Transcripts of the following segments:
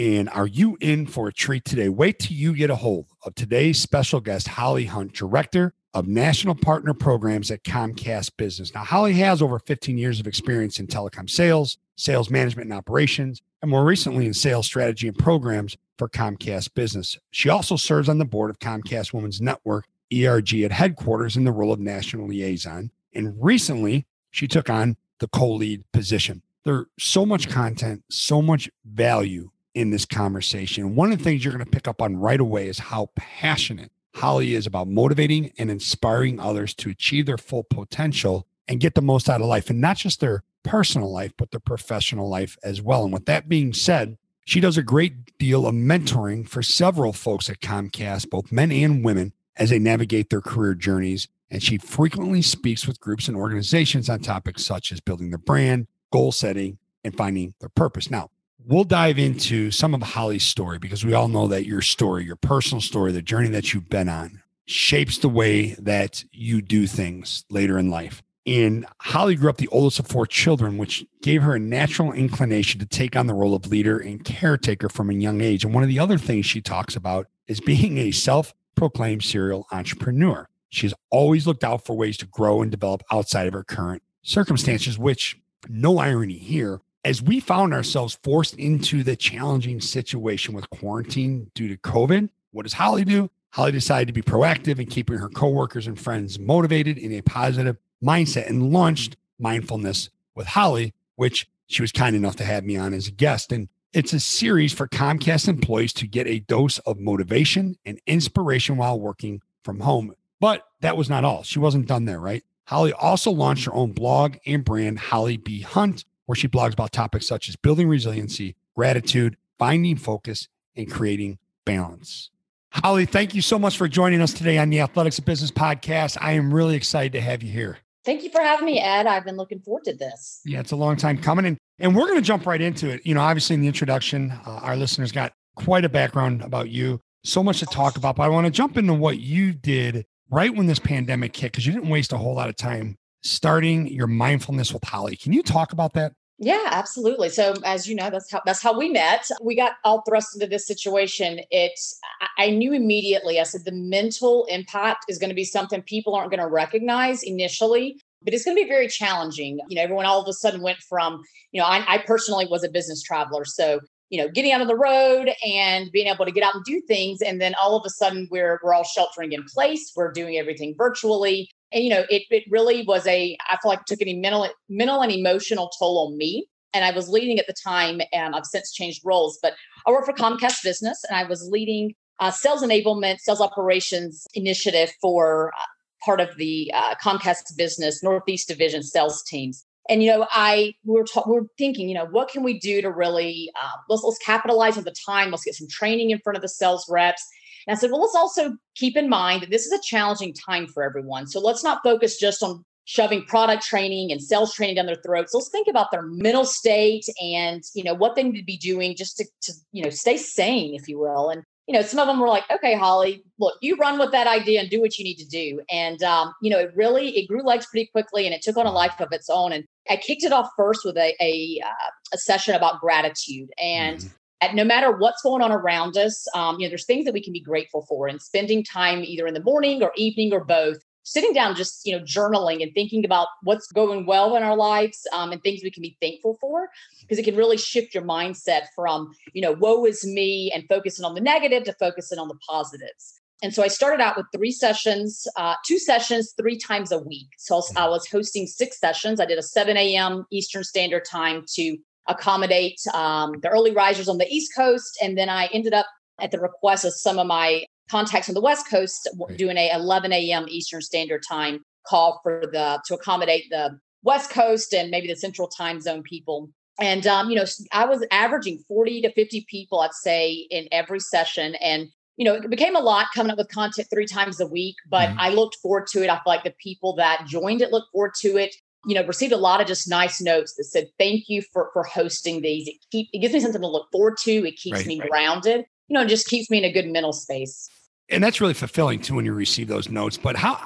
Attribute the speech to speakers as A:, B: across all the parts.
A: And are you in for a treat today? Wait till you get a hold of today's special guest, Holly Hunt, Director of National Partner Programs at Comcast Business. Now, Holly has over 15 years of experience in telecom sales, sales management and operations, and more recently in sales strategy and programs for Comcast Business. She also serves on the board of Comcast Women's Network, ERG, at headquarters in the role of national liaison. And recently, she took on the co lead position. There's so much content, so much value in this conversation. One of the things you're going to pick up on right away is how passionate Holly is about motivating and inspiring others to achieve their full potential and get the most out of life, and not just their personal life, but their professional life as well. And with that being said, she does a great deal of mentoring for several folks at Comcast, both men and women, as they navigate their career journeys. And she frequently speaks with groups and organizations on topics such as building their brand, goal setting, and finding their purpose. Now, we'll dive into some of Holly's story because we all know that your story, your personal story, the journey that you've been on shapes the way that you do things later in life. And Holly grew up the oldest of four children, which gave her a natural inclination to take on the role of leader and caretaker from a young age. And one of the other things she talks about is being a self proclaimed serial entrepreneur. She's always looked out for ways to grow and develop outside of her current circumstances, which, no irony here, as we found ourselves forced into the challenging situation with quarantine due to COVID, what does Holly do? Holly decided to be proactive in keeping her coworkers and friends motivated in a positive mindset and launched Mindfulness with Holly, which she was kind enough to have me on as a guest. And it's a series for Comcast employees to get a dose of motivation and inspiration while working from home. But that was not all. She wasn't done there, right? Holly also launched her own blog and brand, Holly B. Hunt, where she blogs about topics such as building resiliency, gratitude, finding focus, and creating balance. Holly, thank you so much for joining us today on the Athletics of Business podcast. I am really excited to have you here.
B: Thank you for having me, Ed. I've been looking forward to this.
A: Yeah, it's a long time coming. And, and we're going to jump right into it. You know, obviously, in the introduction, uh, our listeners got quite a background about you, so much to talk about. But I want to jump into what you did right when this pandemic hit, because you didn't waste a whole lot of time starting your mindfulness with Holly. Can you talk about that?
B: Yeah, absolutely. So as you know, that's how that's how we met. We got all thrust into this situation. It's I knew immediately. I said the mental impact is going to be something people aren't going to recognize initially, but it's going to be very challenging. You know, everyone all of a sudden went from, you know, I, I personally was a business traveler, so you know, getting out on the road and being able to get out and do things, and then all of a sudden we're we're all sheltering in place. We're doing everything virtually and you know it, it really was a i feel like it took any mental mental and emotional toll on me. And i was leading at the time and i've since changed roles but i work for comcast business and i was leading uh, sales enablement sales operations initiative for uh, part of the uh, comcast business northeast division sales teams. And you know i we were, ta- we were thinking you know what can we do to really uh, let's let's capitalize on the time. Let's get some training in front of the sales reps and I said, well, let's also keep in mind that this is a challenging time for everyone. So let's not focus just on shoving product training and sales training down their throats. Let's think about their mental state and, you know, what they need to be doing just to, to you know, stay sane, if you will. And, you know, some of them were like, okay, Holly, look, you run with that idea and do what you need to do. And, um, you know, it really, it grew legs pretty quickly and it took on a life of its own. And I kicked it off first with a, a, uh, a session about gratitude. And, mm-hmm at no matter what's going on around us, um, you know, there's things that we can be grateful for and spending time either in the morning or evening or both, sitting down, just, you know, journaling and thinking about what's going well in our lives um, and things we can be thankful for, because it can really shift your mindset from, you know, woe is me and focusing on the negative to focusing on the positives. And so I started out with three sessions, uh, two sessions, three times a week. So I was hosting six sessions. I did a 7 a.m. Eastern Standard Time to accommodate um, the early risers on the East Coast. And then I ended up at the request of some of my contacts on the West Coast doing a 11 a.m. Eastern Standard Time call for the to accommodate the West Coast and maybe the Central Time Zone people. And um, you know, I was averaging 40 to 50 people, I'd say, in every session. And you know, it became a lot coming up with content three times a week, but mm-hmm. I looked forward to it. I feel like the people that joined it looked forward to it. You know, received a lot of just nice notes that said, thank you for for hosting these. It keep it gives me something to look forward to. It keeps right, me right. grounded, you know, it just keeps me in a good mental space.
A: And that's really fulfilling too when you receive those notes. But how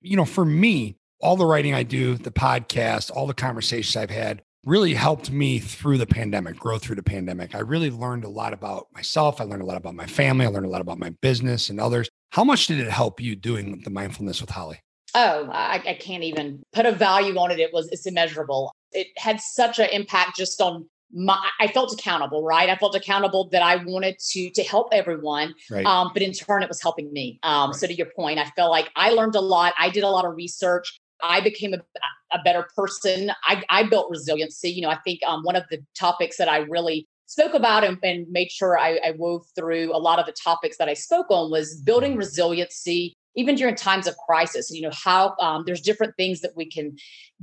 A: you know, for me, all the writing I do, the podcast, all the conversations I've had, really helped me through the pandemic, grow through the pandemic. I really learned a lot about myself. I learned a lot about my family. I learned a lot about my business and others. How much did it help you doing the mindfulness with Holly?
B: Oh, I, I can't even put a value on it. It was it's immeasurable. It had such an impact just on my I felt accountable, right? I felt accountable that I wanted to to help everyone. Right. Um, but in turn it was helping me. Um, right. so to your point, I felt like I learned a lot. I did a lot of research. I became a, a better person. I, I, built resiliency. You know, I think um, one of the topics that I really spoke about and, and made sure I, I, wove through a lot of the topics that I spoke on was building resiliency, even during times of crisis. You know, how um, there's different things that we can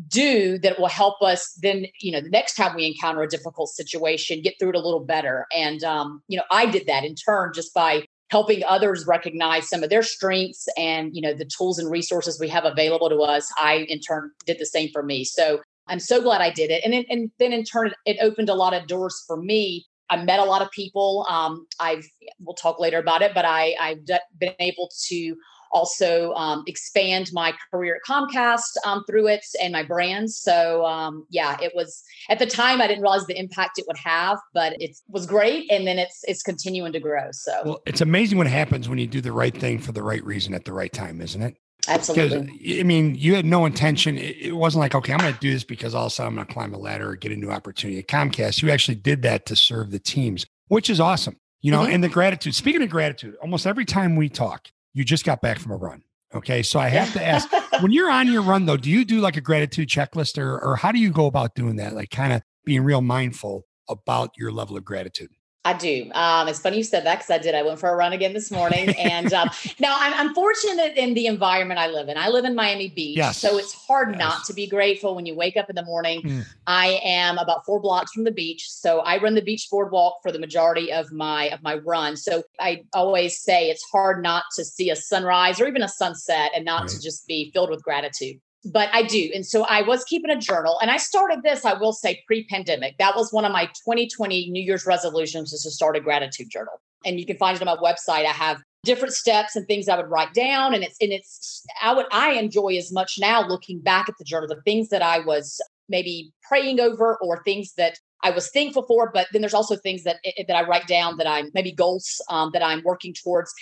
B: do that will help us then, you know, the next time we encounter a difficult situation, get through it a little better. And, um, you know, I did that in turn just by helping others recognize some of their strengths and you know the tools and resources we have available to us i in turn did the same for me so i'm so glad i did it and, and then in turn it opened a lot of doors for me i met a lot of people um, i've we'll talk later about it but i i've been able to also um, expand my career at Comcast um, through it and my brands. So um, yeah, it was at the time I didn't realize the impact it would have, but it was great, and then it's it's continuing to grow. So
A: well, it's amazing what happens when you do the right thing for the right reason at the right time, isn't it?
B: Absolutely.
A: I mean, you had no intention. It wasn't like, okay, I'm going to do this because all of a sudden I'm going to climb a ladder or get a new opportunity at Comcast. You actually did that to serve the teams, which is awesome. You know, mm-hmm. and the gratitude. Speaking of gratitude, almost every time we talk, you just got back from a run. Okay. So I have to ask when you're on your run though, do you do like a gratitude checklist or, or how do you go about doing that? Like kind of being real mindful about your level of gratitude?
B: I do. Um, it's funny you said that because I did. I went for a run again this morning, and um, now I'm, I'm, fortunate in the environment I live in. I live in Miami Beach, yes. so it's hard yes. not to be grateful when you wake up in the morning. Mm. I am about four blocks from the beach, so I run the beach boardwalk for the majority of my of my run. So I always say it's hard not to see a sunrise or even a sunset and not right. to just be filled with gratitude but I do. And so I was keeping a journal and I started this, I will say, pre pandemic. That was one of my 2020 New Year's resolutions is to start a gratitude journal. And you can find it on my website. I have different steps and things I would write down. And it's, and it's, I would, I enjoy as much now looking back at the journal, the things that I was maybe praying over or things that I was thankful for, but then there's also things that eh, that I write down that I'm maybe goals um, that I'm working towards.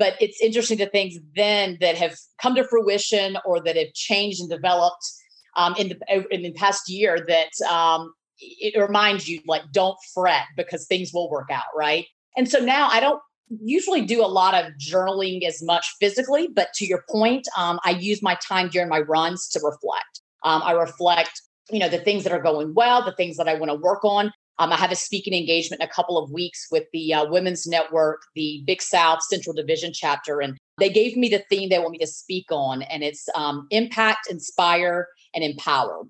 B: But it's interesting the things then that have come to fruition or that have changed and developed um, in the in the past year that um, it reminds you like don't fret because things will work out, right? And so now I don't usually do a lot of journaling as much physically, but to your point, um, I use my time during my runs to reflect. Um, I reflect, you know, the things that are going well, the things that I want to work on, um, I have a speaking engagement in a couple of weeks with the uh, Women's Network, the Big South Central Division chapter, and they gave me the theme they want me to speak on, and it's um, impact, inspire, and empower.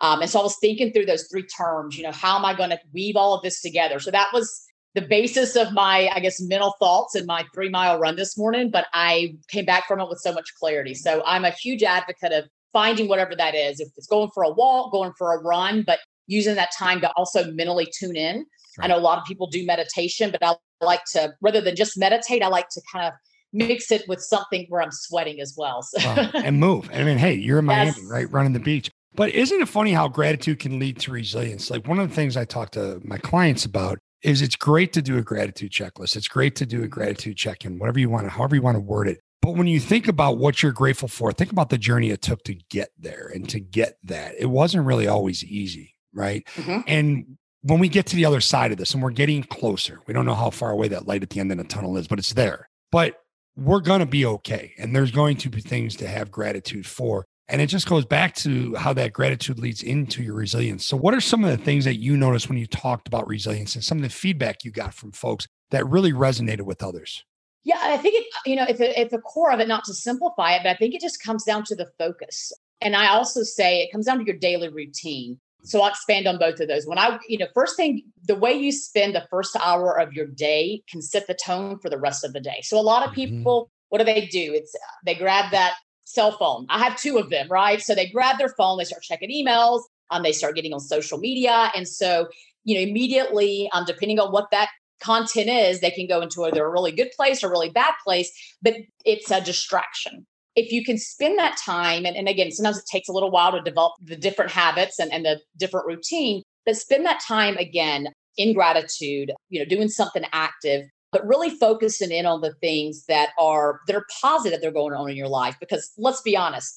B: Um, and so I was thinking through those three terms. You know, how am I going to weave all of this together? So that was the basis of my, I guess, mental thoughts in my three mile run this morning. But I came back from it with so much clarity. So I'm a huge advocate of finding whatever that is. If it's going for a walk, going for a run, but using that time to also mentally tune in. Right. I know a lot of people do meditation, but I like to, rather than just meditate, I like to kind of mix it with something where I'm sweating as well. So.
A: and move. I mean, hey, you're in Miami, yes. right? Running the beach. But isn't it funny how gratitude can lead to resilience? Like one of the things I talk to my clients about is it's great to do a gratitude checklist. It's great to do a gratitude check-in, whatever you want to, however you want to word it. But when you think about what you're grateful for, think about the journey it took to get there and to get that. It wasn't really always easy right? Mm-hmm. And when we get to the other side of this and we're getting closer, we don't know how far away that light at the end of the tunnel is, but it's there. But we're going to be okay. And there's going to be things to have gratitude for. And it just goes back to how that gratitude leads into your resilience. So, what are some of the things that you noticed when you talked about resilience and some of the feedback you got from folks that really resonated with others?
B: Yeah, I think it, you know, it's a, it's a core of it, not to simplify it, but I think it just comes down to the focus. And I also say it comes down to your daily routine. So I'll expand on both of those. When I, you know, first thing, the way you spend the first hour of your day can set the tone for the rest of the day. So a lot of mm-hmm. people, mm-hmm. what do they do? It's they grab that cell phone. I have two of them, right? So they grab their phone, they start checking emails, um, they start getting on social media. And so, you know, immediately, um, depending on what that content is, they can go into either a really good place or really bad place, but it's a distraction. If you can spend that time, and, and again, sometimes it takes a little while to develop the different habits and, and the different routine, but spend that time again in gratitude, you know, doing something active but really focusing in on the things that are that are positive that are going on in your life because let's be honest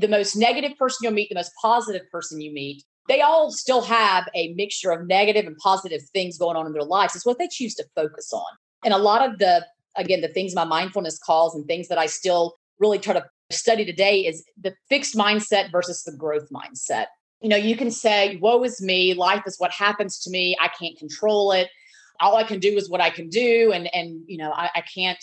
B: the most negative person you'll meet the most positive person you meet they all still have a mixture of negative and positive things going on in their lives. It's what they choose to focus on. And a lot of the again the things my mindfulness calls and things that i still really try to study today is the fixed mindset versus the growth mindset you know you can say woe is me life is what happens to me i can't control it all I can do is what I can do. And, and, you know, I, I can't,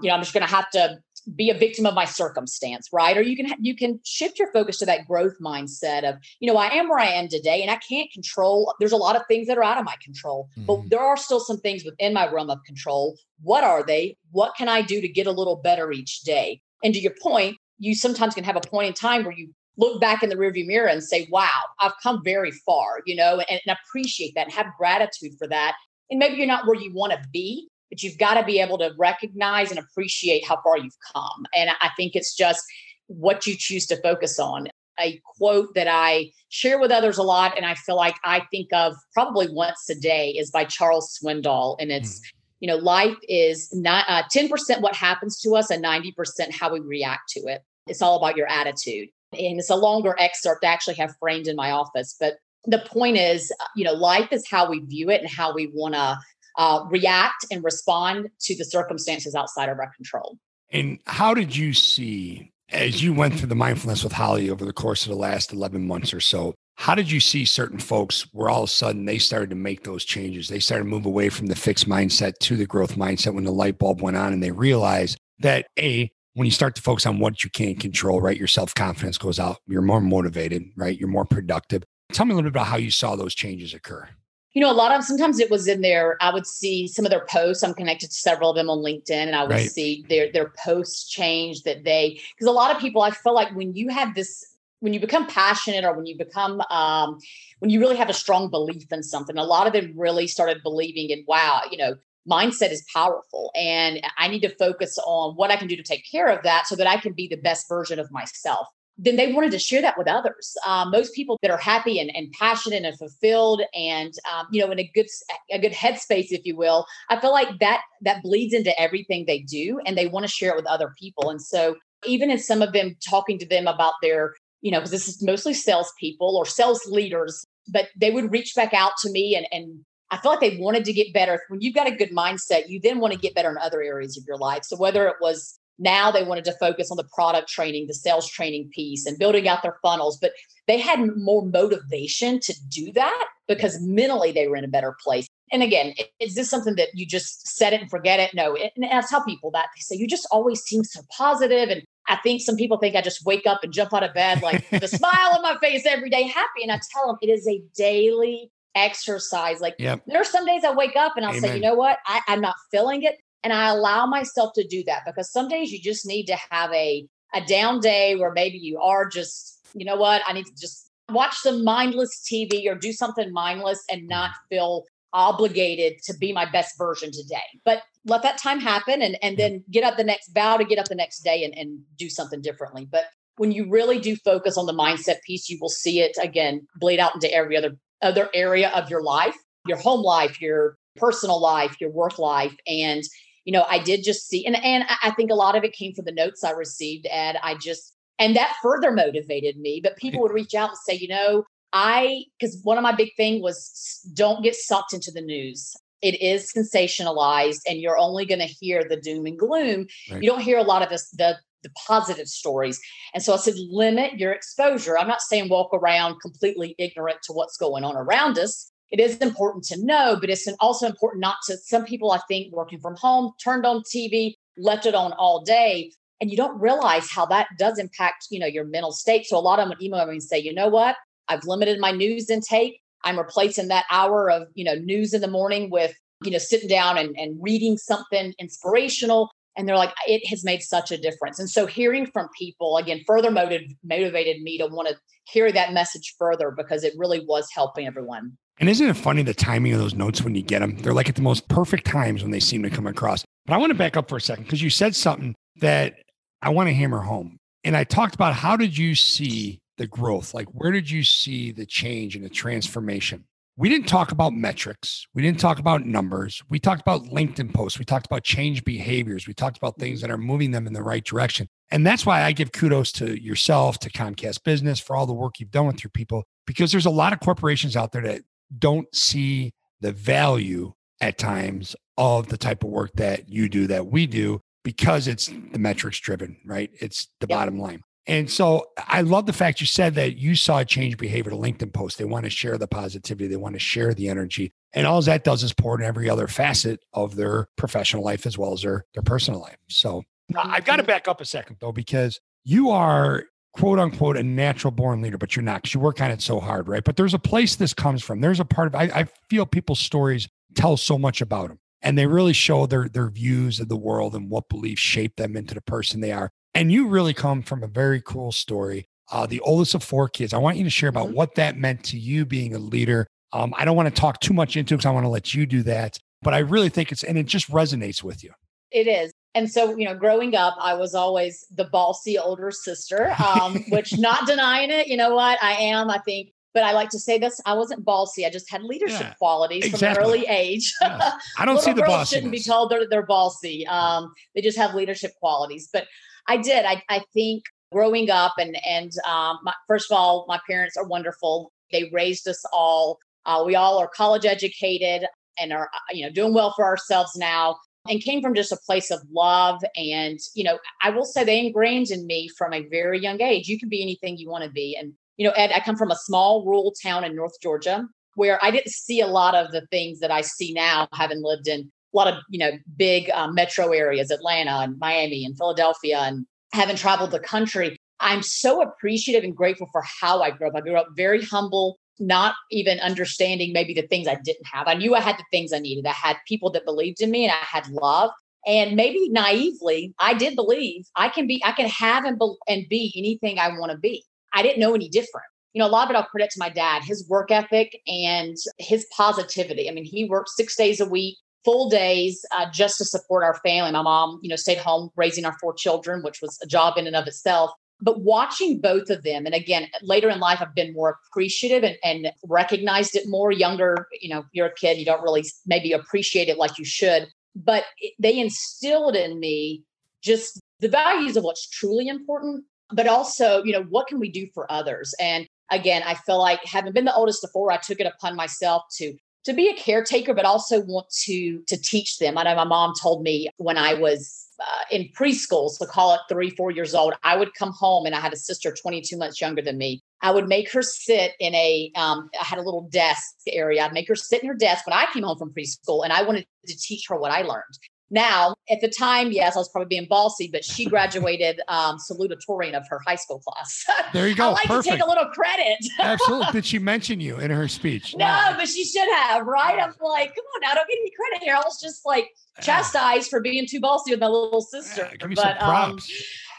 B: you know, I'm just going to have to be a victim of my circumstance, right? Or you can, you can shift your focus to that growth mindset of, you know, I am where I am today and I can't control. There's a lot of things that are out of my control, mm-hmm. but there are still some things within my realm of control. What are they? What can I do to get a little better each day? And to your point, you sometimes can have a point in time where you look back in the rearview mirror and say, wow, I've come very far, you know, and, and appreciate that and have gratitude for that. And maybe you're not where you want to be but you've got to be able to recognize and appreciate how far you've come. And i think it's just what you choose to focus on. A quote that i share with others a lot and i feel like i think of probably once a day is by charles swindoll and it's mm. You know life is not uh, 10% what happens to us and 90% how we react to it. It's all about your attitude. And it's a longer excerpt. I actually have framed in my office but the point is, uh, you know, life is how we view it and how we want to uh, react and respond to the circumstances outside of our control.
A: And how did you see, as you went through the mindfulness with Holly over the course of the last 11 months or so, how did you see certain folks where all of a sudden they started to make those changes? They started to move away from the fixed mindset to the growth mindset when the light bulb went on and they realized that A, when you start to focus on what you can't control, right, your self confidence goes out, you're more motivated, right, you're more productive. Tell me a little bit about how you saw those changes occur.
B: You know, a lot of sometimes it was in there. I would see some of their posts. I'm connected to several of them on LinkedIn, and I would right. see their their posts change that they because a lot of people I feel like when you have this when you become passionate or when you become um, when you really have a strong belief in something a lot of them really started believing in wow you know mindset is powerful and i need to focus on what i can do to take care of that so that i can be the best version of myself then they wanted to share that with others. Um, most people that are happy and, and passionate and fulfilled, and um, you know, in a good a good headspace, if you will, I feel like that that bleeds into everything they do, and they want to share it with other people. And so, even in some of them talking to them about their, you know, because this is mostly salespeople or sales leaders, but they would reach back out to me and and I feel like they wanted to get better. When you've got a good mindset, you then want to get better in other areas of your life. So whether it was now they wanted to focus on the product training, the sales training piece, and building out their funnels. But they had more motivation to do that because mentally they were in a better place. And again, is this something that you just set it and forget it? No. And I tell people that they say, you just always seem so positive. And I think some people think I just wake up and jump out of bed like the smile on my face every day, happy. And I tell them it is a daily exercise. Like yep. there are some days I wake up and I'll Amen. say, you know what? I, I'm not feeling it. And I allow myself to do that because some days you just need to have a, a down day where maybe you are just, you know what, I need to just watch some mindless TV or do something mindless and not feel obligated to be my best version today. But let that time happen and, and then get up the next vow to get up the next day and, and do something differently. But when you really do focus on the mindset piece, you will see it again bleed out into every other other area of your life, your home life, your personal life, your work life. And you know, I did just see, and and I think a lot of it came from the notes I received, and I just and that further motivated me. But people would reach out and say, you know, I because one of my big thing was don't get sucked into the news. It is sensationalized, and you're only going to hear the doom and gloom. Right. You don't hear a lot of this the the positive stories. And so I said, limit your exposure. I'm not saying walk around completely ignorant to what's going on around us, it is important to know, but it's also important not to. Some people, I think, working from home, turned on TV, left it on all day, and you don't realize how that does impact, you know, your mental state. So a lot of them would email me and say, you know what? I've limited my news intake. I'm replacing that hour of, you know, news in the morning with, you know, sitting down and, and reading something inspirational. And they're like, it has made such a difference. And so hearing from people again further motiv- motivated me to want to carry that message further because it really was helping everyone.
A: And isn't it funny the timing of those notes when you get them? They're like at the most perfect times when they seem to come across. But I want to back up for a second because you said something that I want to hammer home. And I talked about how did you see the growth? Like, where did you see the change and the transformation? We didn't talk about metrics. We didn't talk about numbers. We talked about LinkedIn posts. We talked about change behaviors. We talked about things that are moving them in the right direction. And that's why I give kudos to yourself, to Comcast Business for all the work you've done with your people, because there's a lot of corporations out there that don't see the value at times of the type of work that you do, that we do, because it's the metrics driven, right? It's the yep. bottom line. And so I love the fact you said that you saw a change behavior to LinkedIn posts. They want to share the positivity, they want to share the energy. And all that does is pour in every other facet of their professional life as well as their, their personal life. So I've got to back up a second though, because you are quote unquote a natural born leader, but you're not because you work on it so hard, right? But there's a place this comes from. There's a part of I, I feel people's stories tell so much about them. And they really show their their views of the world and what beliefs shape them into the person they are. And you really come from a very cool story. Uh, the oldest of four kids. I want you to share about mm-hmm. what that meant to you being a leader. Um, I don't want to talk too much into it because I want to let you do that. But I really think it's, and it just resonates with you.
B: It is. And so, you know, growing up, I was always the bossy older sister, um, which not denying it, you know what, I am, I think, but I like to say this: I wasn't bossy. I just had leadership yeah, qualities exactly. from an early age.
A: Yeah. I don't see the boss.
B: Shouldn't be told they're, they're bossy. Um, they just have leadership qualities. But I did. I, I think growing up and and um, my, first of all, my parents are wonderful. They raised us all. Uh, we all are college educated and are uh, you know doing well for ourselves now and came from just a place of love and you know i will say they ingrained in me from a very young age you can be anything you want to be and you know ed i come from a small rural town in north georgia where i didn't see a lot of the things that i see now having lived in a lot of you know big um, metro areas atlanta and miami and philadelphia and having traveled the country i'm so appreciative and grateful for how i grew up i grew up very humble not even understanding maybe the things I didn't have. I knew I had the things I needed. I had people that believed in me and I had love. And maybe naively, I did believe I can be, I can have and, be, and be anything I want to be. I didn't know any different. You know, a lot of it I'll credit to my dad, his work ethic and his positivity. I mean, he worked six days a week, full days, uh, just to support our family. My mom, you know, stayed home raising our four children, which was a job in and of itself. But watching both of them, and again, later in life, I've been more appreciative and, and recognized it more. Younger, you know, you're a kid, you don't really maybe appreciate it like you should. But it, they instilled in me just the values of what's truly important, but also, you know, what can we do for others? And again, I feel like having been the oldest of four, I took it upon myself to to be a caretaker, but also want to to teach them. I know my mom told me when I was uh, in preschool, so call it three, four years old, I would come home and I had a sister 22 months younger than me. I would make her sit in a, um, I had a little desk area. I'd make her sit in her desk when I came home from preschool and I wanted to teach her what I learned. Now, at the time, yes, I was probably being bossy, but she graduated um, salutatorian of her high school class.
A: There you go.
B: I like
A: Perfect.
B: to take a little credit.
A: Absolutely. Did she mention you in her speech?
B: No, no, but she should have, right? I'm like, come on now, don't give me credit here. I was just like chastised for being too bossy with my little sister.
A: Yeah, give me but, some props.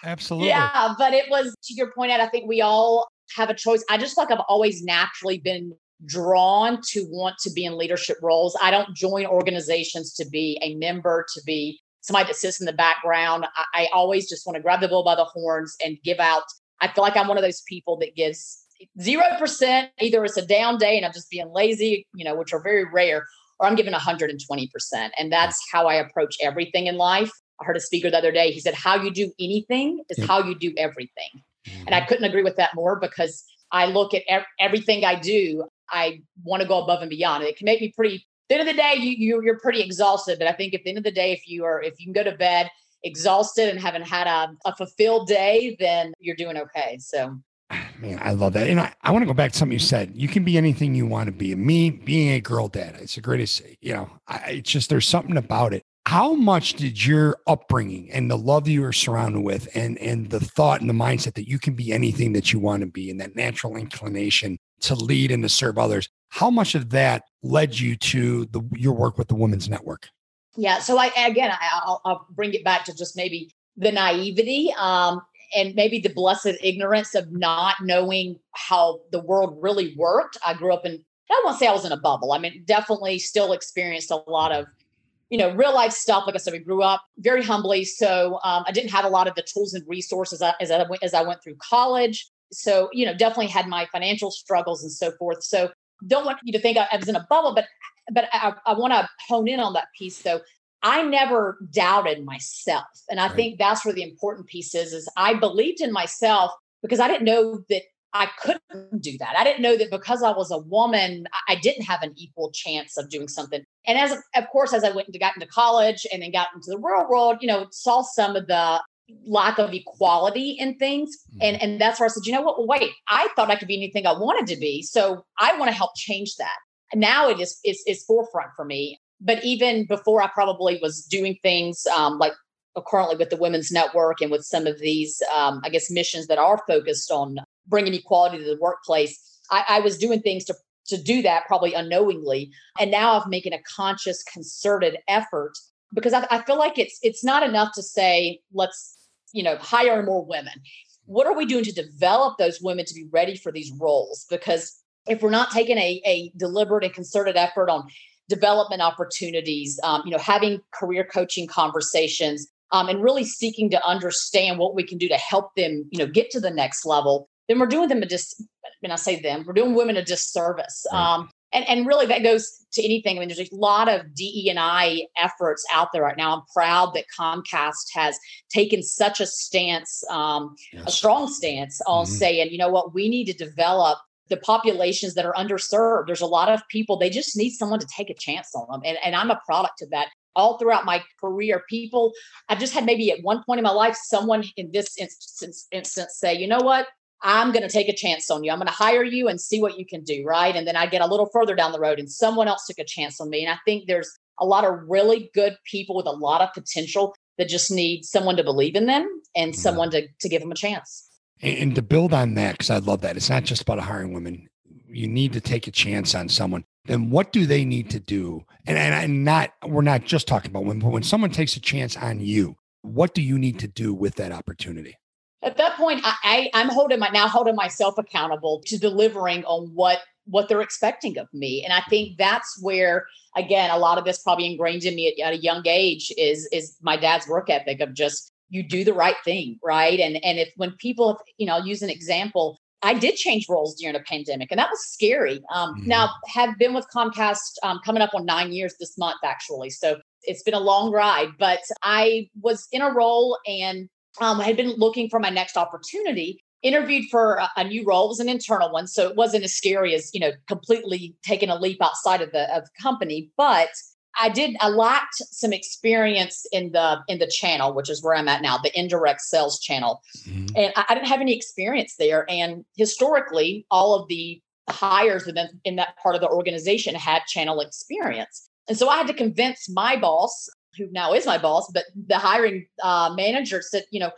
A: Um, Absolutely.
B: Yeah, but it was to your point, Ed, I think we all have a choice. I just like I've always naturally been drawn to want to be in leadership roles. I don't join organizations to be a member, to be somebody that sits in the background. I, I always just want to grab the bull by the horns and give out. I feel like I'm one of those people that gives zero percent. Either it's a down day and I'm just being lazy, you know, which are very rare, or I'm giving 120 percent. And that's how I approach everything in life. I heard a speaker the other day. He said, "How you do anything is how you do everything," and I mm-hmm. couldn't agree with that more because I look at everything I do. I want to go above and beyond. It can make me pretty. At the end of the day, you, you you're pretty exhausted. But I think at the end of the day, if you are if you can go to bed exhausted and haven't had a, a fulfilled day, then you're doing okay. So
A: man, I love that. And I, I want to go back to something you mm-hmm. said. You can be anything you want to be. Me being a girl dad, it's the greatest, you know, I, it's just, there's something about it. How much did your upbringing and the love you were surrounded with and, and the thought and the mindset that you can be anything that you want to be and that natural inclination to lead and to serve others. How much of that led you to the your work with the Women's Network?
B: Yeah. So I again, I, will I'll bring it back to just maybe the naivety um, and maybe the blessed ignorance of not knowing how the world really worked. I grew up in. I won't say I was in a bubble. I mean, definitely still experienced a lot of you know, real life stuff. Like I said, we grew up very humbly, so um, I didn't have a lot of the tools and resources as I, went, as I went through college. So, you know, definitely had my financial struggles and so forth. So, don't want you to think I, I was in a bubble, but but I, I want to hone in on that piece. So, I never doubted myself, and I right. think that's where the important piece is. Is I believed in myself because I didn't know that I couldn't do that. I didn't know that because I was a woman, I didn't have an equal chance of doing something. And as of course, as I went and got into college and then got into the real world, you know, saw some of the lack of equality in things. And mm-hmm. and that's where I said, you know what? Well, wait, I thought I could be anything I wanted to be. So I want to help change that. Now it is is is forefront for me. But even before I probably was doing things um, like currently with the Women's Network and with some of these, um, I guess, missions that are focused on bringing equality to the workplace. I, I was doing things to to do that probably unknowingly, and now I'm making a conscious, concerted effort because I, I feel like it's it's not enough to say let's you know hire more women. What are we doing to develop those women to be ready for these roles? Because if we're not taking a, a deliberate and concerted effort on development opportunities, um, you know, having career coaching conversations, um, and really seeking to understand what we can do to help them, you know, get to the next level, then we're doing them a dis. When I say them, we're doing women a disservice. Right. Um, and and really that goes to anything. I mean, there's a lot of DE and I efforts out there right now. I'm proud that Comcast has taken such a stance, um, yes. a strong stance on mm-hmm. saying, you know what, we need to develop the populations that are underserved. There's a lot of people, they just need someone to take a chance on them. And, and I'm a product of that all throughout my career. People, I've just had maybe at one point in my life, someone in this instance, instance say, you know what, I'm going to take a chance on you. I'm going to hire you and see what you can do. Right. And then I get a little further down the road and someone else took a chance on me. And I think there's a lot of really good people with a lot of potential that just need someone to believe in them and someone to, to give them a chance.
A: And, to build on that, because I love that, it's not just about hiring women. You need to take a chance on someone. Then what do they need to do? And, and I'm not, we're not just talking about when, but when someone takes a chance on you, what do you need to do with that opportunity?
B: At that point I, I am holding my now holding myself accountable to delivering on what what they're expecting of me and i think that's where again a lot of this probably ingrained in me at, at a young age is is my dad's work ethic of just you do the right thing right and and if when people you know I'll use an example I did change roles during a pandemic, and that was scary. Um, mm-hmm. Now, have been with Comcast um, coming up on nine years this month, actually. So it's been a long ride, but I was in a role and um, I had been looking for my next opportunity interviewed for a, a, new role. It was an internal one so it wasn't as scary as you know completely taking a leap outside of the of the company but i did i lacked some experience in the in the channel which is where i'm at now the indirect sales channel. Mm-hmm. and I, I, didn't have any experience there and historically all of the hires in, in that part of the organization had channel experience. And so i had to convince my boss who now is my boss, but the hiring uh, manager said, you know,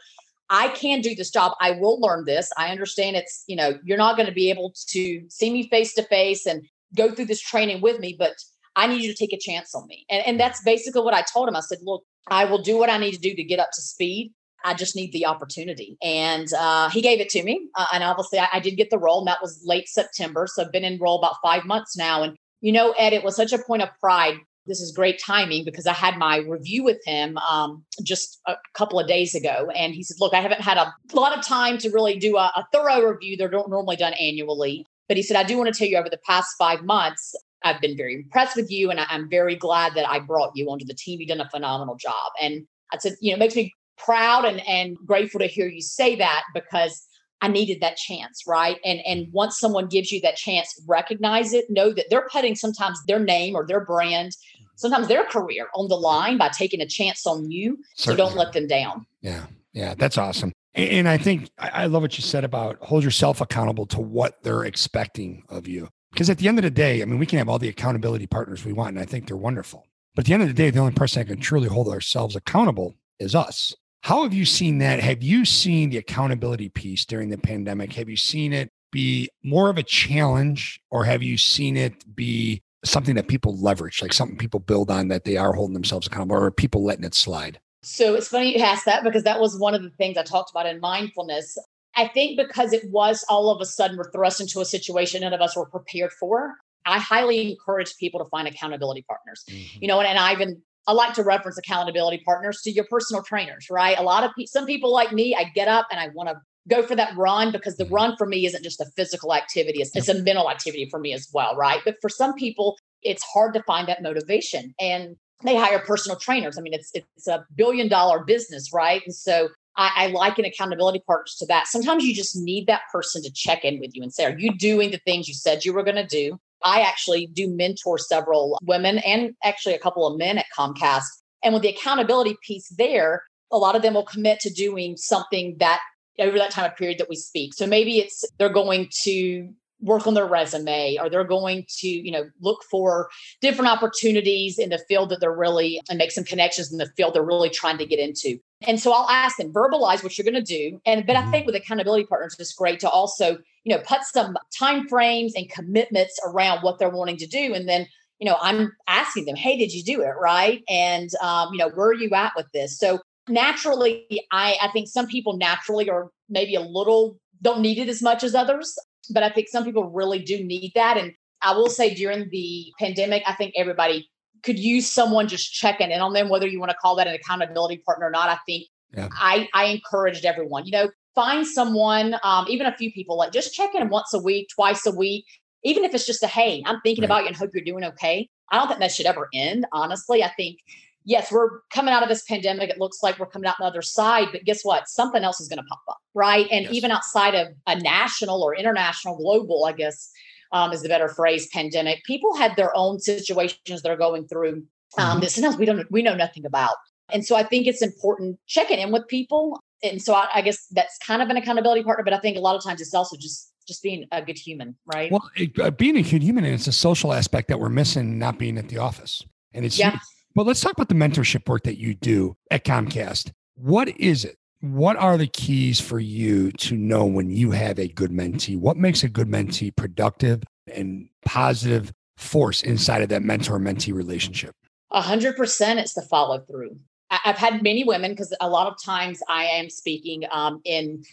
B: I can do this job. I will learn this. I understand it's, you know, you're not going to be able to see me face to face and go through this training with me, but I need you to take a chance on me. And, and that's basically what I told him. I said, look, I will do what I need to do to get up to speed. I just need the opportunity. And uh, he gave it to me. Uh, and obviously, I, I, did get the role, and that was late September. So I've been in role about five months now. And, you know, Ed, it was such a point of pride this is great timing because I had my review with him um, just a couple of days ago. And he said, Look, I haven't had a lot of time to really do a, a thorough review. They're normally done annually. But he said, I do want to tell you over the past five months, I've been very impressed with you. And I'm very glad that I brought you onto the team. You've done a phenomenal job. And I said, You know, it makes me proud and, and grateful to hear you say that because I needed that chance, right? And and once someone gives you that chance, recognize it, know that they're putting sometimes their name or their brand, sometimes their career on the line by taking a chance on you. Certainly. So don't let them down.
A: Yeah. Yeah. That's awesome. And I think I love what you said about hold yourself accountable to what they're expecting of you. Because at the end of the day, I mean, we can have all the accountability partners we want, and I think they're wonderful. But at the end of the day, the only person that can truly hold ourselves accountable is us. How have you seen that? Have you seen the accountability piece during the pandemic? Have you seen it be more of a challenge or have you seen it be something that people leverage, like something people build on that they are holding themselves accountable or people letting it slide?
B: So it's funny you asked that because that was one of the things I talked about in mindfulness. I think because it was all of a sudden we're thrust into a situation none of us were prepared for. I highly encourage people to find accountability partners. Mm-hmm. You know, and, and I even I like to reference accountability partners to your personal trainers, right? A lot of people, some people like me, I get up and I want to go for that run because the mm-hmm. run for me isn't just a physical activity, it's, it's a mental activity for me as well, right? But for some people, it's hard to find that motivation. And they hire personal trainers. I mean, it's it's a billion dollar business, right? And so I, I liken accountability partners to that. Sometimes you just need that person to check in with you and say, "Are you doing the things you said you were going to do?" I actually do mentor several women and actually a couple of men at Comcast. And with the accountability piece there, a lot of them will commit to doing something that over that time of period that we speak. So maybe it's they're going to work on their resume or they're going to you know look for different opportunities in the field that they're really and make some connections in the field they're really trying to get into. And so i'll ask them verbalize what you're going to do. And but i mm-hmm. think with accountability partners it's great to also you know put some time frames and commitments around what they're wanting to do. And then you know i'm asking them hey did you do it right? And um, you know where are you at with this? So naturally i i think some people naturally are maybe a little don't need it as much as others but I think some people really do need that. And I will say during the pandemic, I think everybody could use someone just checking in on them, whether you want to call that an accountability partner or not. I think yeah. I, I encouraged everyone, you know, find someone, um, even a few people, like just check in once a week, twice a week, even if it's just a hey, I'm thinking right. about you and hope you're doing okay. I don't think that should ever end, honestly. I think yes, we're coming out of this pandemic. It looks like we're coming out the other side, but guess what? Something else is going to pop up, right? And yes. even outside of a national or international, global, I guess um, is the better phrase, pandemic, people had their own situations they're going through um, mm-hmm. that sometimes we don't we know nothing about. And so I think it's important checking in with people. And so I, I guess that's kind of an accountability partner, but I think a lot of times it's also just just being a good human, right?
A: Well, it, uh, being a good human, and it's a social aspect that we're missing, not being at the office. And it's yeah. But let's talk about the mentorship work that you do at Comcast. What is it? What are the keys for you to know when you have a good mentee? What makes a good mentee productive and positive force inside of that mentor mentee relationship?
B: A hundred percent, it's the follow through. I've had many women because a lot of times I am speaking um, in,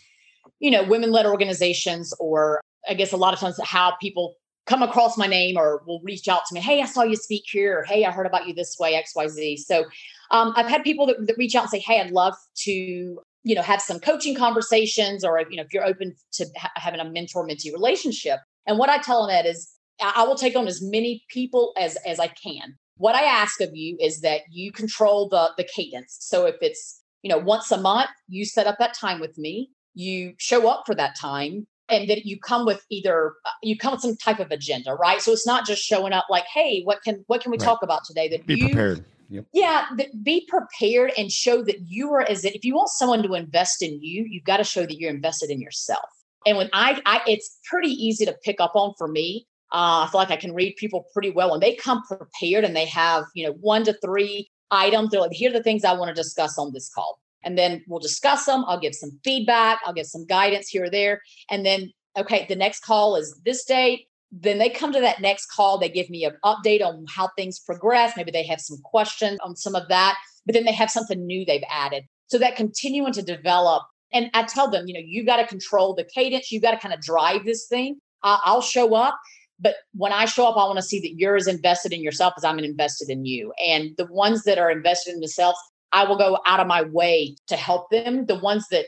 B: you know, women led organizations, or I guess a lot of times how people come across my name or will reach out to me hey i saw you speak here or hey i heard about you this way xyz so um, i've had people that, that reach out and say hey i'd love to you know have some coaching conversations or you know if you're open to ha- having a mentor mentee relationship. And what i tell them that is i will take on as many people as as i can. What i ask of you is that you control the the cadence. So if it's you know once a month you set up that time with me. You show up for that time and that you come with either uh, you come with some type of agenda right? So it's not just showing up like hey what can what can we right. talk about today? That
A: be
B: you,
A: prepared. Yep.
B: yeah that be prepared and show that you are as if you want someone to invest in you you've got to show that you're invested in yourself. And when i, I it's pretty easy to pick up on for me. Uh, i feel like i can read people pretty well. When they come prepared and they have you know one to three items they're like here are the things i want to discuss on this call and then we'll discuss them. I'll give some feedback. I'll give some guidance here or there. And then, okay, the next call is this date. Then they come to that next call. They give me an update on how things progress. Maybe they have some questions on some of that, but then they have something new they've added. So that continuing to develop. And I tell them, you know, you got to control the cadence. You got to kind of drive this thing. I'll show up. But when I show up, I want to see that you're as invested in yourself as I'm invested in you. And the ones that are invested in themselves, I will go out of my way to help them. The ones that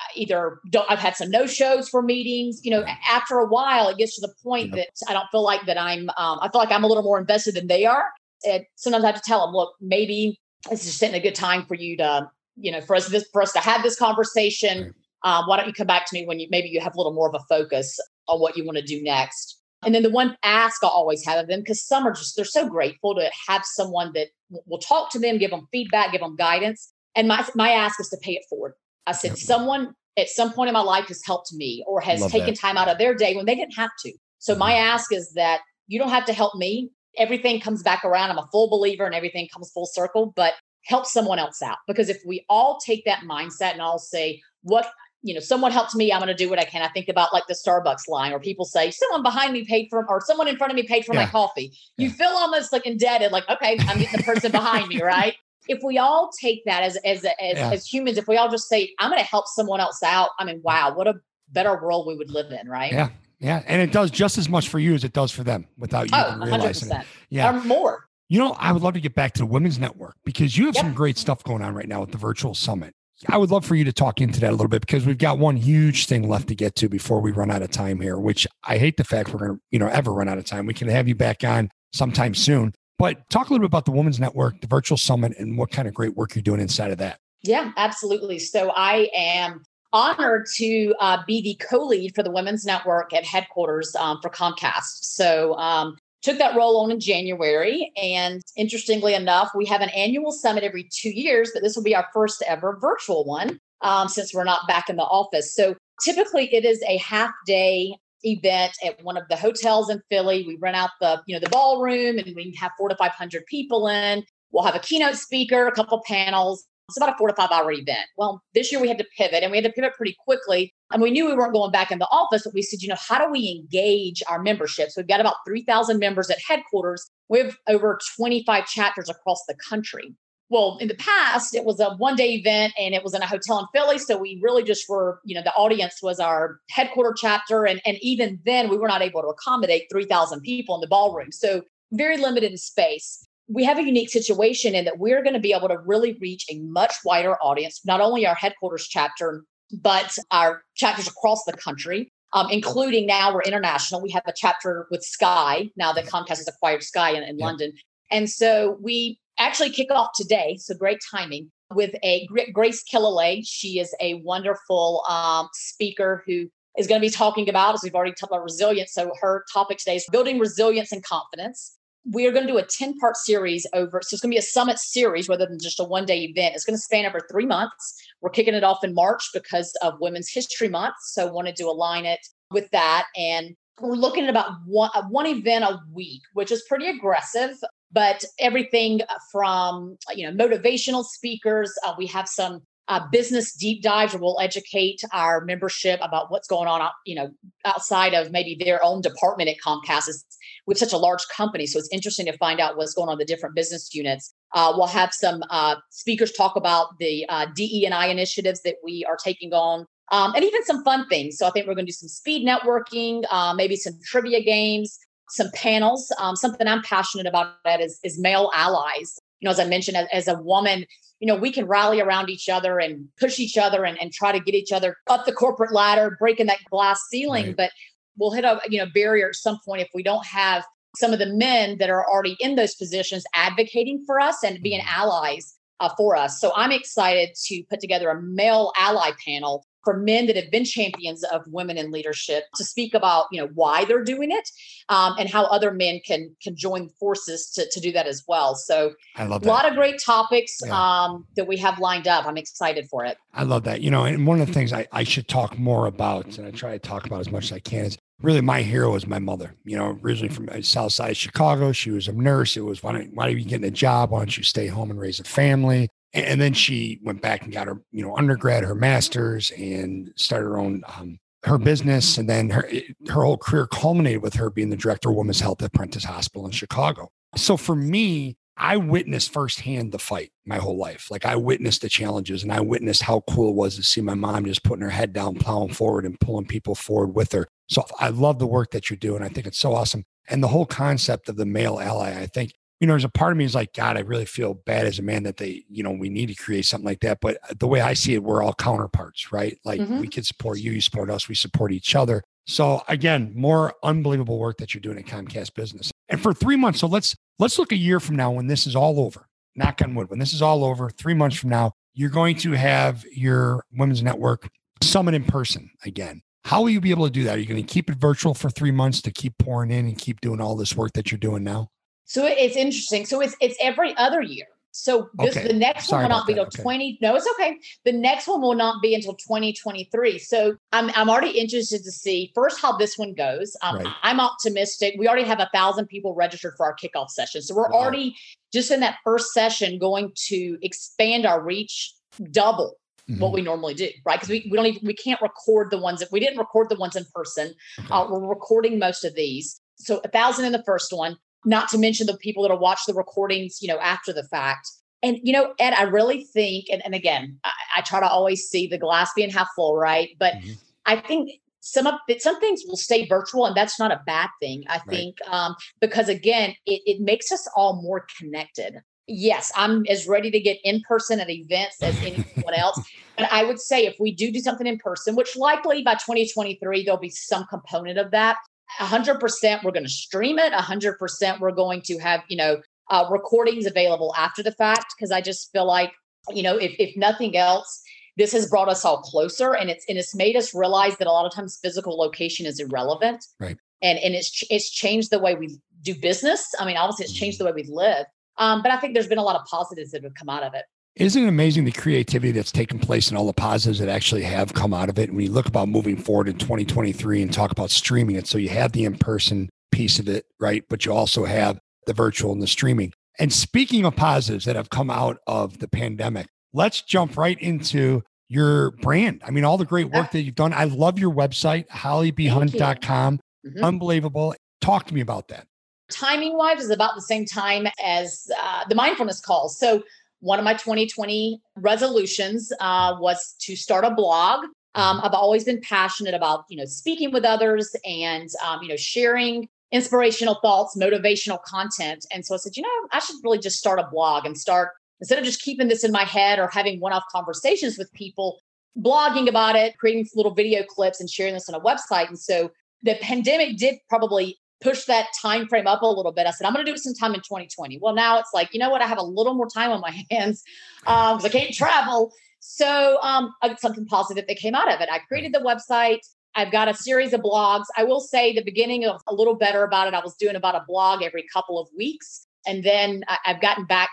B: uh, either don't, I've had some no shows for meetings. You know, after a while, it gets to the point yep. that I don't feel like that I'm. Um, I feel like I'm a little more invested than they are. And sometimes I have to tell them, look, maybe this is just a good time for you to, you know, for us this, for us to have this conversation. Um, why don't you come back to me when you maybe you have a little more of a focus on what you want to do next? And then the one ask I always have of them, because some are just, they're so grateful to have someone that will talk to them, give them feedback, give them guidance. And my, my ask is to pay it forward. I said, someone at some point in my life has helped me or has Love taken that. time out of their day when they didn't have to. So my mm-hmm. ask is that you don't have to help me. Everything comes back around. I'm a full believer and everything comes full circle, but help someone else out. Because if we all take that mindset and all say, what you know, someone helped me, I'm going to do what I can. I think about like the Starbucks line, or people say, someone behind me paid for, or someone in front of me paid for yeah. my coffee. You yeah. feel almost like indebted, like, okay, I'm getting the person behind me, right? If we all take that as as as, yeah. as humans, if we all just say, I'm going to help someone else out, I mean, wow, what a better world we would live in, right?
A: Yeah. Yeah. And it does just as much for you as it does for them without you oh, realizing 100%. it.
B: Yeah. Or more.
A: You know, I would love to get back to the Women's Network because you have yep. some great stuff going on right now at the virtual summit. I would love for you to talk into that a little bit because we've got one huge thing left to get to before we run out of time here, which I hate the fact we're going to, you know, ever run out of time. We can have you back on sometime soon. But talk a little bit about the Women's Network, the virtual summit, and what kind of great work you're doing inside of that.
B: Yeah, absolutely. So I am honored to uh, be the co-lead for the Women's Network at headquarters um, for Comcast. So um, took that role on in January. And interestingly enough, we have an annual summit every two years, but this will be our first ever virtual one um, since we're not back in the office. So typically it is a half day event at one of the hotels in Philly. We rent out the, you know, the ballroom and we have four to 500 people in. We'll have a keynote speaker, a couple panels, it's about a four to five hour event. Well, this year we had to pivot and we had to pivot pretty quickly. And we knew we weren't going back in the office, but we said, you know, how do we engage our membership? So we've got about 3,000 members at headquarters. We have over 25 chapters across the country. Well, in the past, it was a one day event and it was in a hotel in Philly. So we really just were, you know, the audience was our headquarter chapter. And, and even then, we were not able to accommodate 3,000 people in the ballroom. So very limited space we have a unique situation in that we're going to be able to really reach a much wider audience, not only our headquarters chapter, but our chapters across the country, um, including now we're international. We have a chapter with Sky now that Comcast has acquired Sky in, in yeah. London. And so we actually kick off today. So great timing with a Grace Killelea. She is a wonderful um, speaker who is going to be talking about, as we've already talked about resilience. So her topic today is building resilience and confidence we are going to do a 10 part series over. So it's going to be a summit series rather than just a one day event. It's going to span over three months. We're kicking it off in March because of Women's History Month. So wanted to align it with that. And we're looking at about one, uh, one event a week, which is pretty aggressive. But everything from you know motivational speakers, uh, we have some uh, business deep dives where we'll educate our membership about what's going on, you know, outside of maybe their own department at Comcast. It's, with such a large company, so it's interesting to find out what's going on the different business units. Uh, we'll have some uh, speakers talk about the uh, DE and I initiatives that we are taking on, um, and even some fun things. So I think we're going to do some speed networking, uh, maybe some trivia games, some panels. Um, something I'm passionate about that is, is male allies. You know, as I mentioned, as, as a woman, you know, we can rally around each other and push each other and, and try to get each other up the corporate ladder, breaking that glass ceiling. Right. But we'll hit a you know barrier at some point if we don't have some of the men that are already in those positions advocating for us and being mm-hmm. allies uh, for us. So I'm excited to put together a male ally panel for men that have been champions of women in leadership to speak about you know why they're doing it um, and how other men can can join forces to, to do that as well. So
A: I love
B: a lot of great topics yeah. um, that we have lined up. I'm excited for it.
A: I love that. You know and one of the things I, I should talk more about and i try to talk about as much as i can is really my hero is my mother. You know originally from uh, south side of chicago she was a nurse. It was why don't, why are you getting a job? Why don't you stay home and raise a family and then she went back and got her you know undergrad her master's and started her own um, her business. And then her her whole career culminated with her being the director of women's health at prentice hospital in chicago. So for me i witnessed firsthand the fight my whole life. Like i witnessed the challenges and i witnessed how cool it was to see my mom just putting her head down plowing forward and pulling people forward with her. So i love the work that you're doing i think it's so awesome. And the whole concept of the male ally i think you know, there's a part of me is like, God, I really feel bad as a man that they, you know, we need to create something like that. But the way I see it, we're all counterparts, right? Like mm-hmm. we can support you, you support us, we support each other. So again, more unbelievable work that you're doing at Comcast Business. And for three months, so let's let's look a year from now when this is all over. Knock on wood. When this is all over, three months from now, you're going to have your Women's Network summit in person again. How will you be able to do that? Are you going to keep it virtual for three months to keep pouring in and keep doing all this work that you're doing now?
B: So it's interesting. So it's it's every other year. So this okay. the next Sorry one will not be until okay. 20. No, it's okay. The next one will not be until 2023. So I'm I'm already interested to see first how this one goes. Um, right. I'm optimistic. We already have a thousand people registered for our kickoff session. So we're wow. already just in that first session going to expand our reach double mm-hmm. what we normally do, right? Because we, we don't even we can't record the ones that we didn't record the ones in person. Okay. Uh, we're recording most of these. So a thousand in the first one, not to mention the people that'll watch the recordings, you know, after the fact. And you know, Ed, I really think, and, and again, I, I try to always see the glass being half full, right? But mm-hmm. I think some of it, some things will stay virtual, and that's not a bad thing. I think um, because again, it, it makes us all more connected yes, I'm as ready to get in person at events as anyone else. But I would say if we do do something in person, which likely by 2023, there'll be some component of that. 100% we're going to stream it. 100% we're going to have, you know, uh, recordings available after the fact. Cause I just feel like, you know, if, if nothing else, this has brought us all closer and it's, and it's made us realize that a lot of times physical location is irrelevant.
A: Right.
B: And, and it's, it's changed the way we do business. I mean, obviously it's changed mm-hmm. the way we live um, but I think there's been a lot of positives that have come out of it.
A: Isn't it amazing the creativity that's taken place and all the positives that actually have come out of it? When you look about moving forward in 2023 and talk about streaming it, so you have the in person piece of it, right? But you also have the virtual and the streaming. And speaking of positives that have come out of the pandemic, let's jump right into your brand. I mean, all the great work that you've done. I love your website, hollybhunt.com. Mm-hmm. Unbelievable. Talk to me about that
B: timing wise is about the same time as uh, the mindfulness calls. So one of my 2020 resolutions uh, was to start a blog. Um, I've always been passionate about you know speaking with others and um, you know sharing inspirational thoughts, motivational content. And so I said, you know, I should really just start a blog and start instead of just keeping this in my head or having one-off conversations with people, blogging about it, creating little video clips and sharing this on a website. And so the pandemic did probably push that time frame up a little bit. I said, I'm going to do it sometime in 2020. Well, now it's like, you know what? I have a little more time on my hands because um, I can't travel. So um, something positive that came out of it. I created the website. I've got a series of blogs. I will say the beginning of a little better about it. I was doing about a blog every couple of weeks. And then I've gotten back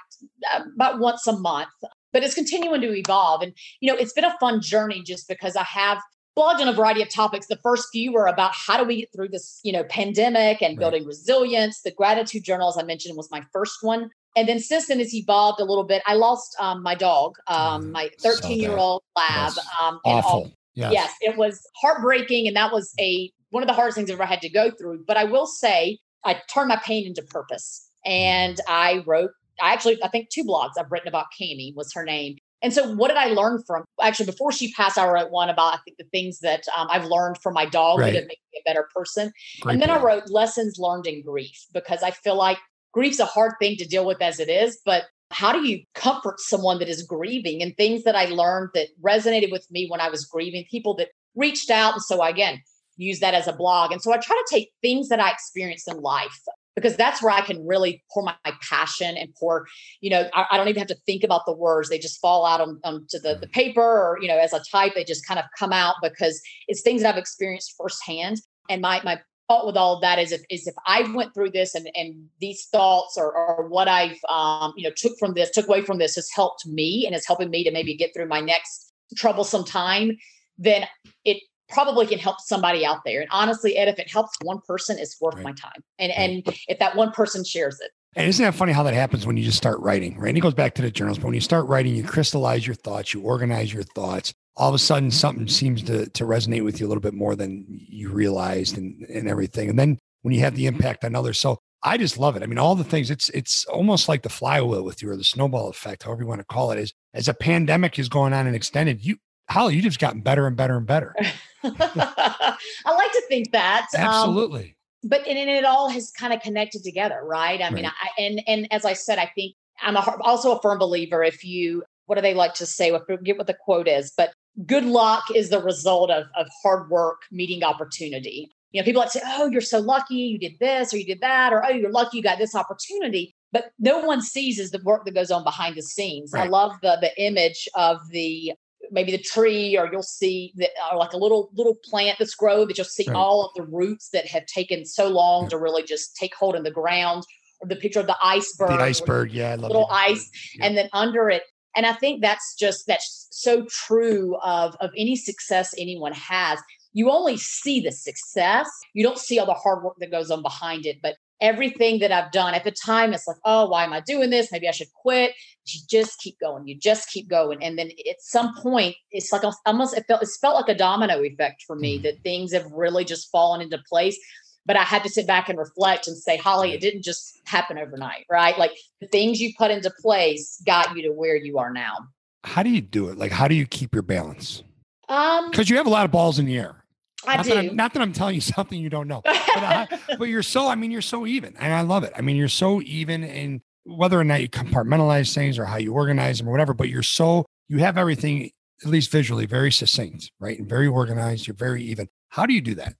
B: uh, about once a month, but it's continuing to evolve. And, you know, it's been a fun journey just because I have blogged on a variety of topics. The first few were about how do we get through this, you know, pandemic and right. building resilience. The gratitude journal, as I mentioned, was my first one. And then since then, it's evolved a little bit. I lost um, my dog, um, mm, my 13 year old lab.
A: Um, awful. All,
B: yes. yes, it was heartbreaking, and that was a one of the hardest things I've ever had to go through. But I will say, I turned my pain into purpose, and mm. I wrote. I actually, I think two blogs I've written about Cami was her name, and so, what did I learn from? Actually, before she passed, I wrote one about I think the things that um, I've learned from my dog right. that have made me a better person. Great and then point. I wrote lessons learned in grief because I feel like grief's a hard thing to deal with as it is, but how do you comfort someone that is grieving? And things that I learned that resonated with me when I was grieving, people that reached out, and so I, again use that as a blog. And so I try to take things that I experienced in life because that's where I can really pour my, my passion and pour, you know, I, I, don't even have to think about the words. They just fall out on, onto the, the mm. paper or, you know, as a type, they just kind of come out because it's things that I've experienced firsthand. And my, my thought with all of that is if, is if I went through this and, and these thoughts or, or what I've, um, you know, took from this, took away from this has helped me and is helping me to maybe get through my next troublesome time, then it probably can help somebody out there. And honestly, Ed, if it helps one person, it's worth right. my time. And right. and if that one person shares it.
A: And isn't that funny how that happens when you just start writing, right? And it goes back to the journals, but when you start writing, you crystallize your thoughts, you organize your thoughts. All of a sudden, something seems to, to resonate with you a little bit more than you realized and, and everything. And then when you have the impact on others. So I just love it. I mean, all the things, it's it's almost like the flywheel with you or the snowball effect, however you want to call it, is as a pandemic is going on and extended, you Holly, you just gotten better and better and better.
B: I like to think that.
A: Um, Absolutely. Um,
B: but and, and, it all has kind of connected together, right? I right. mean, I, and and as I said, I think I'm a, also a firm believer. If you, what do they like to say? I forget what the quote is, but good luck is the result of of hard work meeting opportunity. You know, people like say, "Oh, you're so lucky, you did this or you did that," or "Oh, you're lucky, you got this opportunity." But no one sees is the work that goes on behind the scenes. Right. I love the the image of the maybe the tree or you'll see that or like a little little plant that's grown that you'll see right. all of the roots that have taken so long yeah. to really just take hold in the ground or the picture of the iceberg
A: the iceberg yeah
B: little ice yeah. and then under it and i think that's just that's so true of of any success anyone has you only see the success you don't see all the hard work that goes on behind it but everything that I've done at the time, it's like, oh, why am I doing this? Maybe I should quit. You just keep going. You just keep going. And then at some point, it's like almost it felt it's felt like a domino effect for me mm-hmm. that things have really just fallen into place. But I had to sit back and reflect and say, Holly, it didn't just happen overnight, right? Like the things you put into place got you to where you are now.
A: How do you do it? Like, how do you keep your balance?
B: Um,
A: because you have a lot of balls in the air.
B: I
A: not
B: do.
A: That not that I'm telling you something you don't know, but, I, but you're so, I mean, you're so even and I love it. I mean, you're so even in whether or not you compartmentalize things or how you organize them or whatever, but you're so, you have everything, at least visually, very succinct, right? And very organized. You're very even. How do you do that?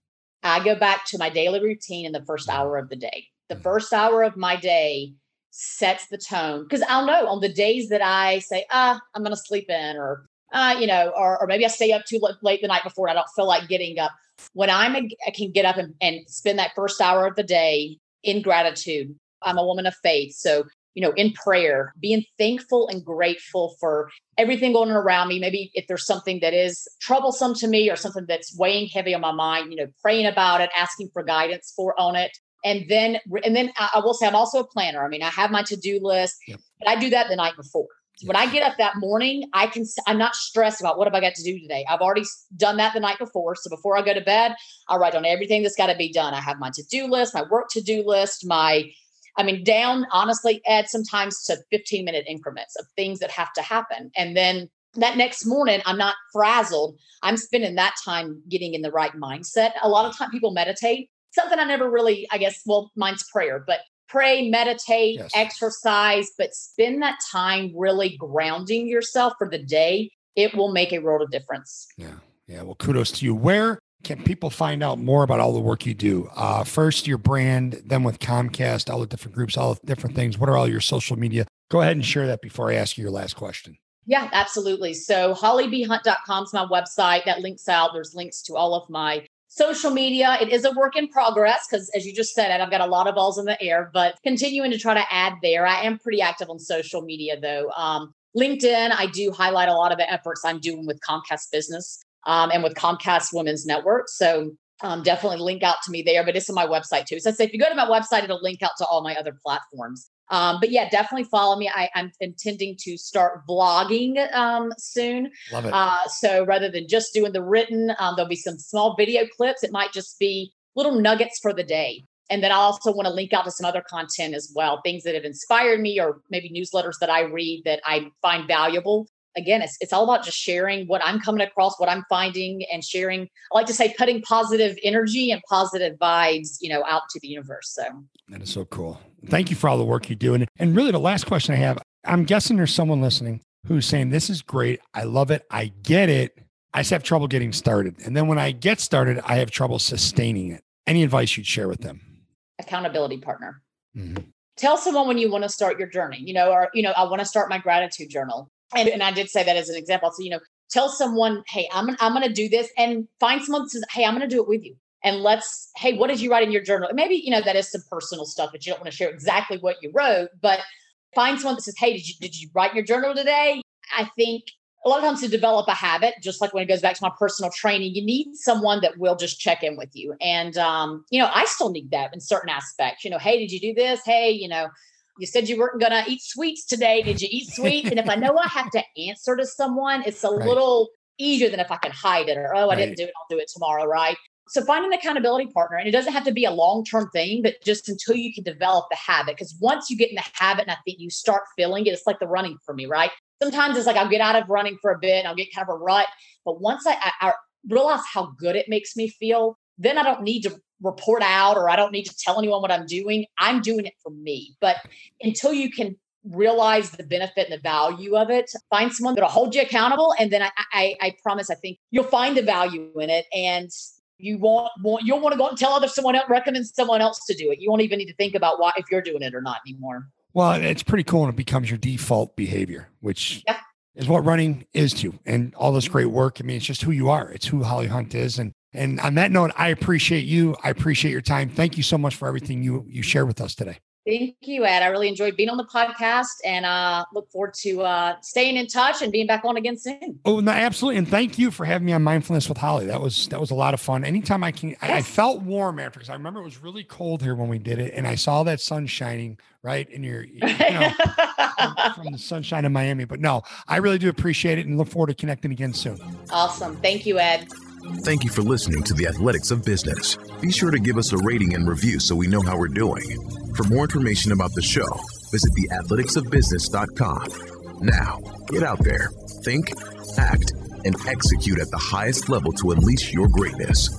B: I go back to my daily routine in the first hour of the day. The mm-hmm. first hour of my day sets the tone because I'll know on the days that I say, ah, I'm going to sleep in or uh, you know, or, or maybe I stay up too late the night before and I don't feel like getting up. When I'm I can get up and, and spend that first hour of the day in gratitude. I'm a woman of faith. So, you know, in prayer, being thankful and grateful for everything going on around me. Maybe if there's something that is troublesome to me or something that's weighing heavy on my mind, you know, praying about it, asking for guidance for on it. And then, and then I will say I'm also a planner. I mean, I have my to-do list, yep. but I do that the night before. When I get up that morning, I can I'm not stressed about what have I got to do today. I've already done that the night before. So before I go to bed, I write on everything that's got to be done. I have my to-do list, my work to-do list, my I mean, down honestly, add sometimes to 15 minute increments of things that have to happen. And then that next morning, I'm not frazzled. I'm spending that time getting in the right mindset. A lot of time people meditate. Something I never really, I guess, well, mine's prayer, but pray, meditate, yes. exercise, but spend that time really grounding yourself for the day. It will make a world of difference.
A: Yeah. Yeah. Well, kudos to you. Where can people find out more about all the work you do? Uh, first, your brand, then with Comcast, all the different groups, all the different things. What are all your social media? Go ahead and share that before I ask you your last question.
B: Yeah, absolutely. So hollybhunt.com is my website that links out. There's links to all of my social media it is a work in progress because as you just said i've got a lot of balls in the air but continuing to try to add there. I am pretty active on social media though. Um, linkedin i do highlight a lot of the efforts i'm doing with comcast business um, and with comcast women's network. So um, definitely link out to me there but it's on my website too. So I say if you go to my website it'll link out to all my other platforms um, but yeah, definitely follow me. I, am intending to start vlogging um, soon.
A: Love it. Uh,
B: so rather than just doing the written, um, there'll be some small video clips. It might just be little nuggets for the day. And then I also want to link out to some other content as well, things that have inspired me or maybe newsletters that I read that I find valuable again, it's, it's all about just sharing what I'm coming across, what I'm finding, and sharing. I like to say, putting positive energy and positive vibes, you know, out to the universe. So
A: that is so cool. Thank you for all the work you do. And, and really, the last question I have I'm guessing there's someone listening who's saying, This is great. I love it. I get it. I just have trouble getting started. And then when I get started, I have trouble sustaining it. Any advice you'd share with them?
B: Accountability partner. Mm-hmm. Tell someone when you want to start your journey, you know, or, you know, I want to start my gratitude journal and, and I did say that as an example. So, you know, tell someone, hey, I'm, I'm going to do this and find someone that says, hey, I'm to do it with you. And let's, hey, what did you write in your journal? Maybe, you know, that is some personal stuff, but you don't want to share exactly what you wrote, but find someone that says, hey, did you, did you write your journal today? I think a lot of times to develop a habit, just like when it goes back to my personal training, you need someone that will just check in with you. And, um, you know, I still need that in certain aspects. You know, hey, did you do this? Hey, you know, you said you weren't going to eat sweets today. Did you eat sweets? and if I know I have to answer to someone, it's a right. little easier than if I can hide it or, oh, I right. didn't do it. I'll do it tomorrow. Right. So find an accountability partner. And it doesn't have to be a long term thing, but just until you can develop the habit. Because once you get in the habit and I think you start feeling it, it's like the running for me, right? Sometimes it's like I'll get out of running for a bit and I'll get kind of a rut. But once I, I, I realize how good it makes me feel, then I don't need to report out or I don't need to tell anyone what I'm doing. I'm doing it for me. But until you can realize the benefit and the value of it, find someone that'll hold you accountable. And then I, I, I promise, I think you'll find the value in it. And you won't want you'll want to go and tell other someone else, recommend someone else to do it. You won't even need to think about why if you're doing it or not anymore.
A: Well, it's pretty cool and it becomes your default behavior, which yeah. is what running is to, and all this mm-hmm. great work. I mean, it's just who you are. It's who Holly Hunt is, and and on that note, I appreciate you. I appreciate your time. Thank you so much for everything you you shared with us today.
B: Thank you, Ed. I really enjoyed being on the podcast and uh, look forward to uh, staying in touch and being back on again soon.
A: Oh, no, absolutely. And thank you for having me on Mindfulness with Holly. That was that was a lot of fun. Anytime I can, yes. I, I, felt warm after because I remember it was really cold here when we did it, and I saw that sun shining right in your, you know, from, from the sunshine in Miami. But no, I really do appreciate it and look forward to connecting again soon.
B: Awesome. Thank you, Ed.
C: Thank you for listening to the Athletics of Business. Be sure to give us a rating and review so we know how we're doing. For more information about the show, visit theathleticsofbusiness.com. Now, get out there, think, act, and execute at the highest level to unleash your greatness.